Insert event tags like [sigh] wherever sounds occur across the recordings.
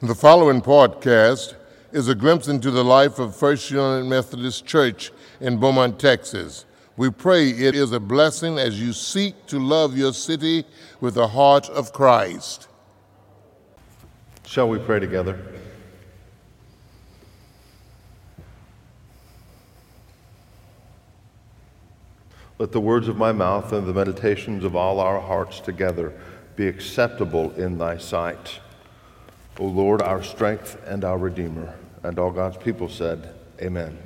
The following podcast is a glimpse into the life of First United Methodist Church in Beaumont, Texas. We pray it is a blessing as you seek to love your city with the heart of Christ. Shall we pray together? Let the words of my mouth and the meditations of all our hearts together be acceptable in thy sight. O Lord, our strength and our Redeemer. And all God's people said, Amen.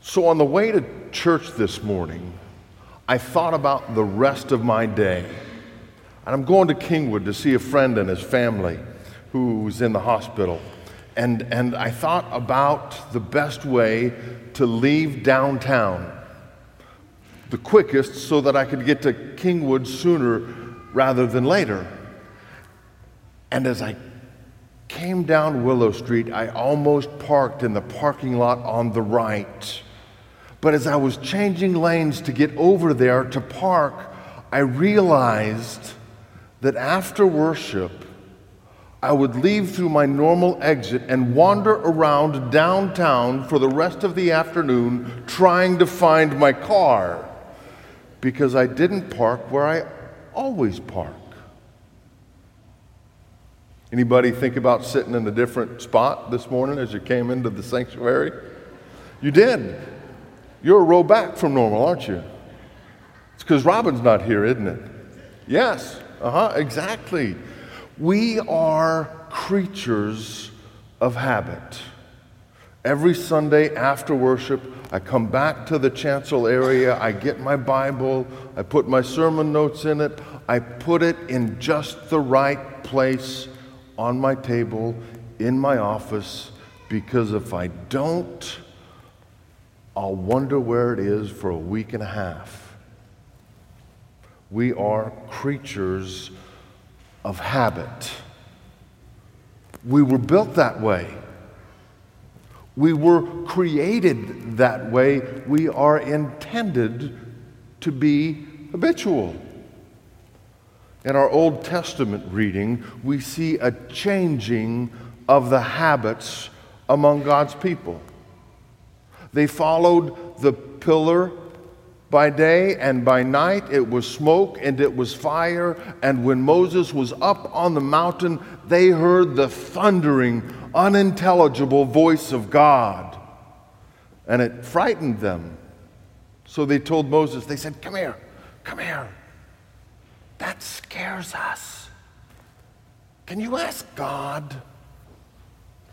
So, on the way to church this morning, I thought about the rest of my day. And I'm going to Kingwood to see a friend and his family who's in the hospital. And, and I thought about the best way to leave downtown the quickest so that I could get to Kingwood sooner rather than later. And as I came down Willow Street, I almost parked in the parking lot on the right. But as I was changing lanes to get over there to park, I realized that after worship, I would leave through my normal exit and wander around downtown for the rest of the afternoon trying to find my car because I didn't park where I always park. Anybody think about sitting in a different spot this morning as you came into the sanctuary? You did. You're a row back from normal, aren't you? It's because Robin's not here, isn't it? Yes. Uh huh. Exactly. We are creatures of habit. Every Sunday after worship, I come back to the chancel area, I get my Bible, I put my sermon notes in it, I put it in just the right place on my table, in my office, because if I don't, I'll wonder where it is for a week and a half. We are creatures of habit. We were built that way. We were created that way. We are intended to be habitual. In our Old Testament reading, we see a changing of the habits among God's people. They followed the pillar by day and by night, it was smoke and it was fire. And when Moses was up on the mountain, they heard the thundering unintelligible voice of God. And it frightened them. So they told Moses, they said, Come here, come here. That scares us. Can you ask God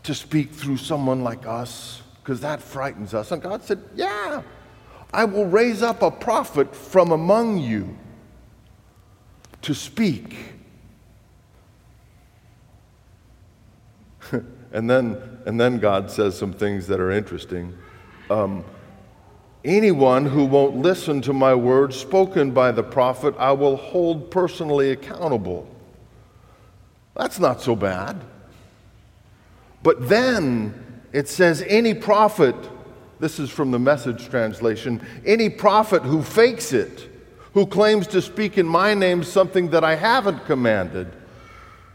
to speak through someone like us? Because that frightens us. And God said, Yeah, I will raise up a prophet from among you to speak [laughs] And then, and then God says some things that are interesting. Um, Anyone who won't listen to my words spoken by the prophet, I will hold personally accountable. That's not so bad. But then it says, any prophet, this is from the message translation, any prophet who fakes it, who claims to speak in my name something that I haven't commanded,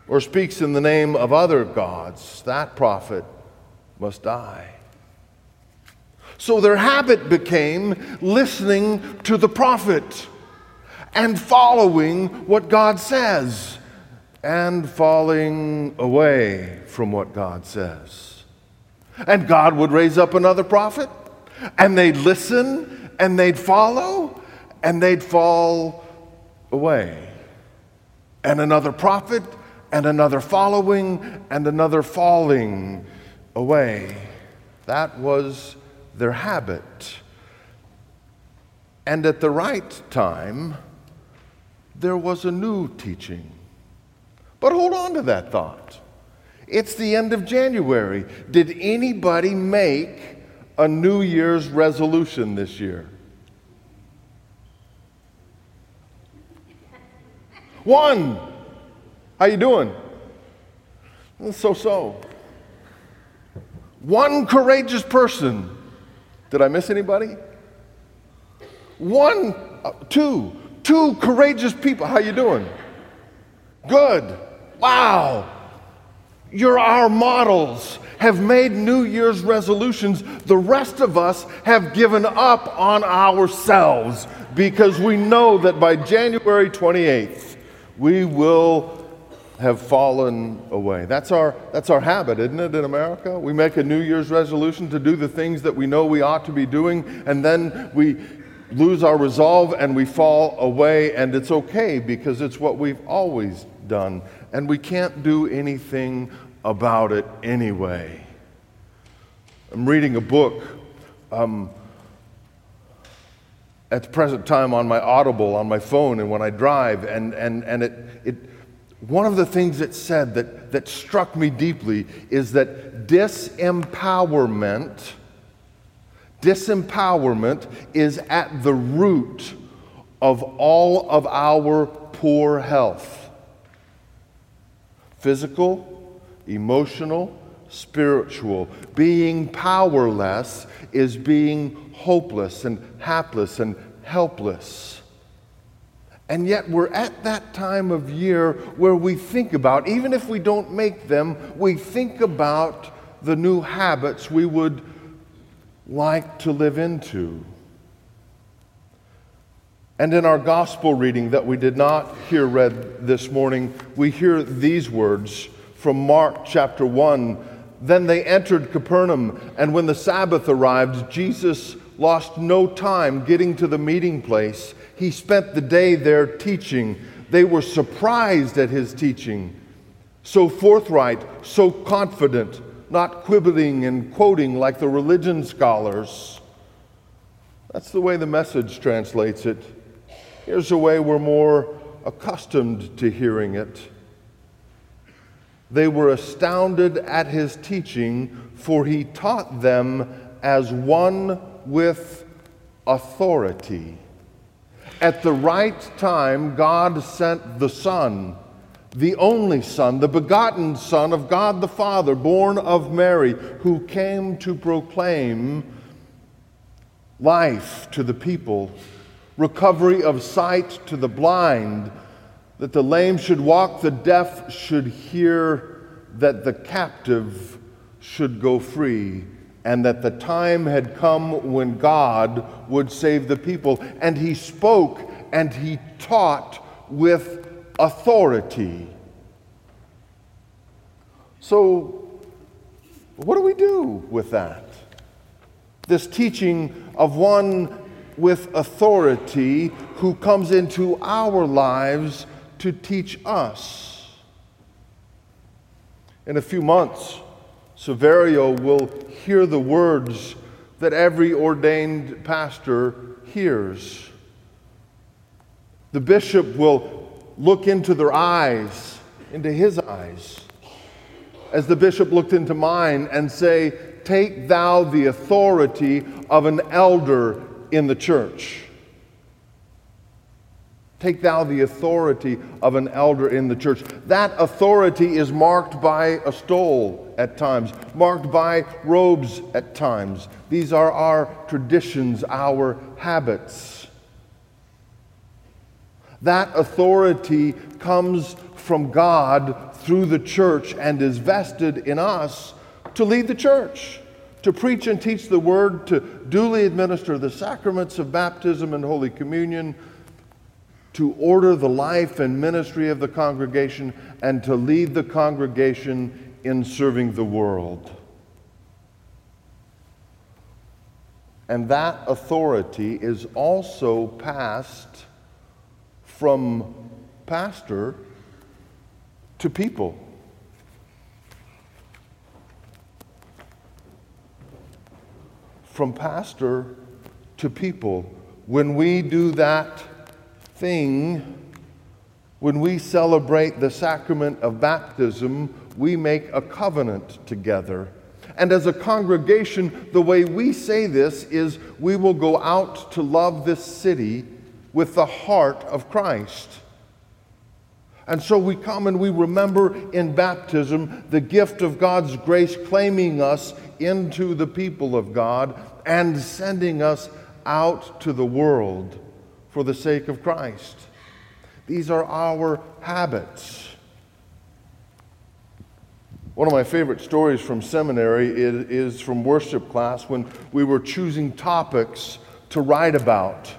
or speaks in the name of other gods, that prophet must die. So their habit became listening to the prophet and following what God says and falling away from what God says. And God would raise up another prophet and they'd listen and they'd follow and they'd fall away. And another prophet and another following, and another falling away. That was their habit. And at the right time, there was a new teaching. But hold on to that thought. It's the end of January. Did anybody make a New Year's resolution this year? One. How you doing? So so. One courageous person. Did I miss anybody? One, uh, two, two courageous people. How you doing? Good. Wow. You're our models, have made New Year's resolutions. The rest of us have given up on ourselves because we know that by January 28th, we will have fallen away. That's our, that's our habit, isn't it, in America? We make a New Year's resolution to do the things that we know we ought to be doing, and then we lose our resolve and we fall away, and it's okay because it's what we've always done, and we can't do anything about it anyway. I'm reading a book um, at the present time on my Audible, on my phone, and when I drive, and, and, and it, it, one of the things it said that, that struck me deeply is that disempowerment Disempowerment is at the root of all of our poor health physical, emotional, spiritual. Being powerless is being hopeless and hapless and helpless. And yet, we're at that time of year where we think about, even if we don't make them, we think about the new habits we would like to live into. And in our gospel reading that we did not hear read this morning, we hear these words from Mark chapter 1. Then they entered Capernaum, and when the Sabbath arrived, Jesus lost no time getting to the meeting place. He spent the day there teaching. They were surprised at his teaching, so forthright, so confident not quibbling and quoting like the religion scholars. That's the way the message translates it. Here's a way we're more accustomed to hearing it. They were astounded at his teaching, for he taught them as one with authority. At the right time, God sent the Son the only Son, the begotten Son of God the Father, born of Mary, who came to proclaim life to the people, recovery of sight to the blind, that the lame should walk, the deaf should hear, that the captive should go free, and that the time had come when God would save the people. And he spoke and he taught with authority. So, what do we do with that? This teaching of one with authority who comes into our lives to teach us. In a few months, Severio will hear the words that every ordained pastor hears. The bishop will look into their eyes, into his eyes, as the bishop looked into mine, and say, Take thou the authority of an elder in the church. Take thou the authority of an elder in the church. That authority is marked by a stole at times, marked by robes at times. These are our traditions, our habits. That authority comes from God through the church and is vested in us to lead the church, to preach and teach the word, to duly administer the sacraments of baptism and Holy Communion, to order the life and ministry of the congregation, and to lead the congregation in serving the world. And that authority is also passed from pastor to people. From pastor to people. When we do that thing, when we celebrate the sacrament of baptism, we make a covenant together. And as a congregation, the way we say this is we will go out to love this city with the heart of Christ. And so we come and we remember in baptism the gift of God's grace claiming us into the people of God and sending us out to the world for the sake of Christ. These are our habits. One of my favorite stories from seminary is, is, from worship class when we were choosing topics to write about.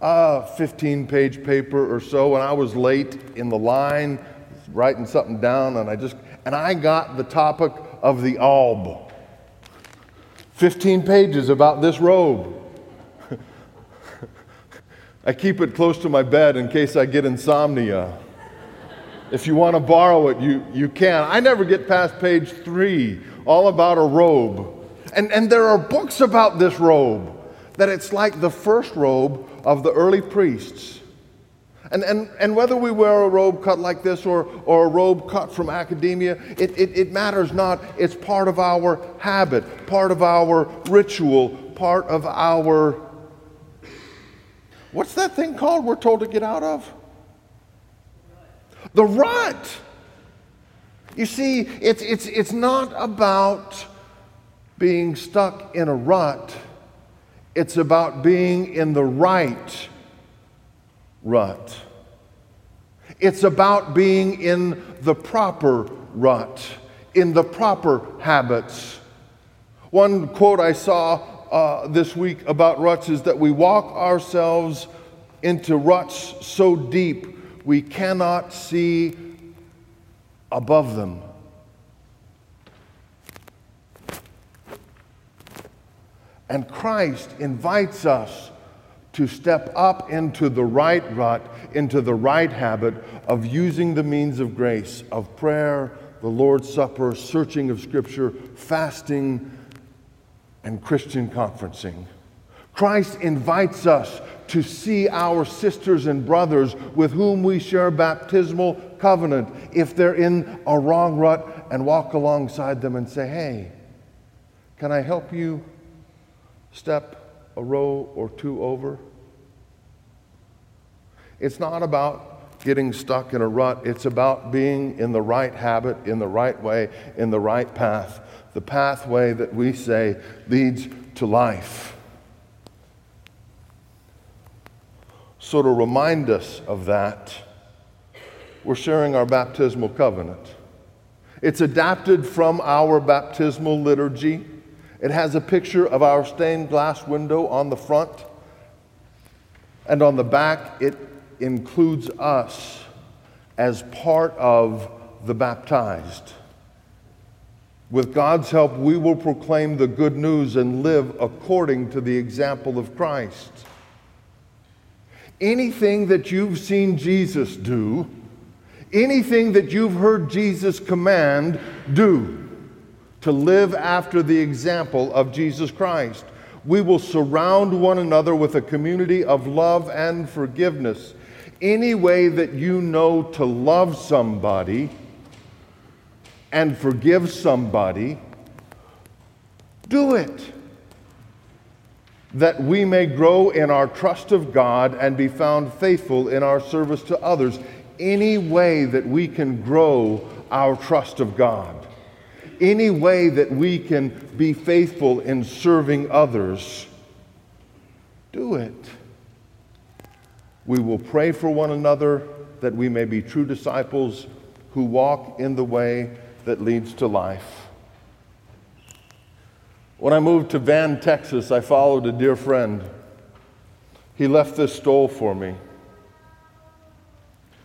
A 15 page paper or so, and I was late in the line writing something down, and I just, and I got the topic of the alb. 15 pages about this robe. I keep it close to my bed in case I get insomnia. If you want to borrow it, you, you can. I never get past page three, all about a robe. And, and there are books about this robe, that it's like the first robe of the early priests. And, and, and whether we wear a robe cut like this or, or a robe cut from academia, it, it, it matters not. It's part of our habit, part of our ritual, part of our. What's that thing called we're told to get out of? The rut. You see, it's, it's, it's not about being stuck in a rut, it's about being in the right rut. It's about being in the proper rut, in the proper habits. One quote I saw uh, this week about ruts is that we walk ourselves into ruts so deep we cannot see above them. And Christ invites us to step up into the right rut, into the right habit of using the means of grace, of prayer, the Lord's Supper, searching of Scripture, fasting, and Christian conferencing. Christ invites us to see our sisters and brothers with whom we share baptismal covenant if they're in a wrong rut and walk alongside them and say, Hey, can I help you step a row or two over? It's not about getting stuck in a rut, it's about being in the right habit, in the right way, in the right path, the pathway that we say leads to life. So, to remind us of that, we're sharing our baptismal covenant. It's adapted from our baptismal liturgy. It has a picture of our stained glass window on the front, and on the back, it includes us as part of the baptized. With God's help, we will proclaim the good news and live according to the example of Christ anything that you've seen Jesus do, anything that you've heard Jesus command, do to live after the example of Jesus Christ. We will surround one another with a community of love and forgiveness. Any way that you know to love somebody and forgive somebody, do it that we may grow in our trust of God and be found faithful in our service to others. Any way that we can grow our trust of God, any way that we can be faithful in serving others, do it. We will pray for one another that we may be true disciples who walk in the way that leads to life. When I moved to Van, Texas, I followed a dear friend. He left this stole for me.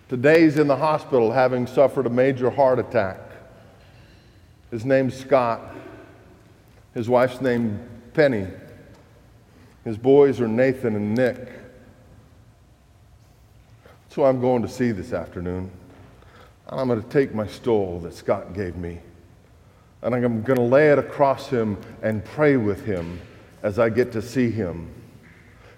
Today he's in the hospital having suffered a major heart attack. His name's Scott. His wife's name Penny. His boys are Nathan and Nick. Who I'm going to see this afternoon. And I'm going to take my stole that Scott gave me and I'm going to lay it across him and pray with him as I get to see him.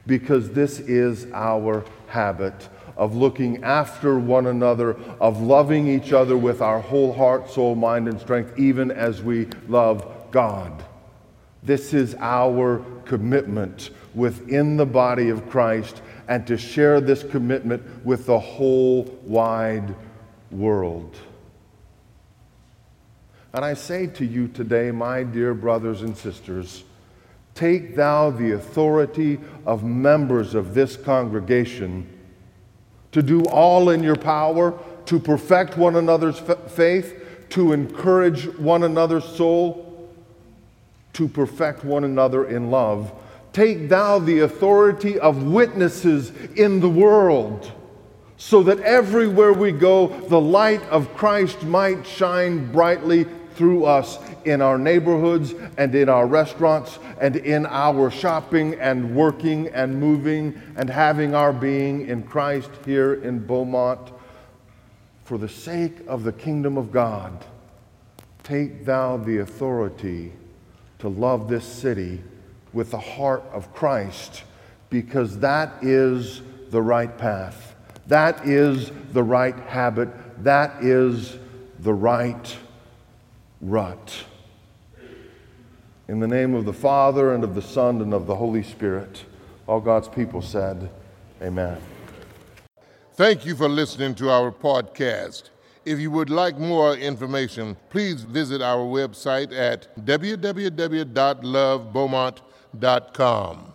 Because this is our habit of looking after one another, of loving each other with our whole heart, soul, mind, and strength, even as we love God. This is our commitment within the body of Christ and to share this commitment with the whole wide world. And I say to you today, my dear brothers and sisters, take thou the authority of members of this congregation to do all in your power to perfect one another's faith, to encourage one another's soul, to perfect one another in love. Take thou the authority of witnesses in the world, so that everywhere we go, the light of Christ might shine brightly through us in our neighborhoods and in our restaurants and in our shopping and working and moving and having our being in Christ here in Beaumont. For the sake of the kingdom of God, take thou the authority to love this city with the heart of Christ, because that is the right path. That is the right habit. That is the right rut. In the name of the Father, and of the Son, and of the Holy Spirit, all God's people said, Amen. Thank you for listening to our podcast. If you would like more information, please visit our website at www.lovebeaumont.com.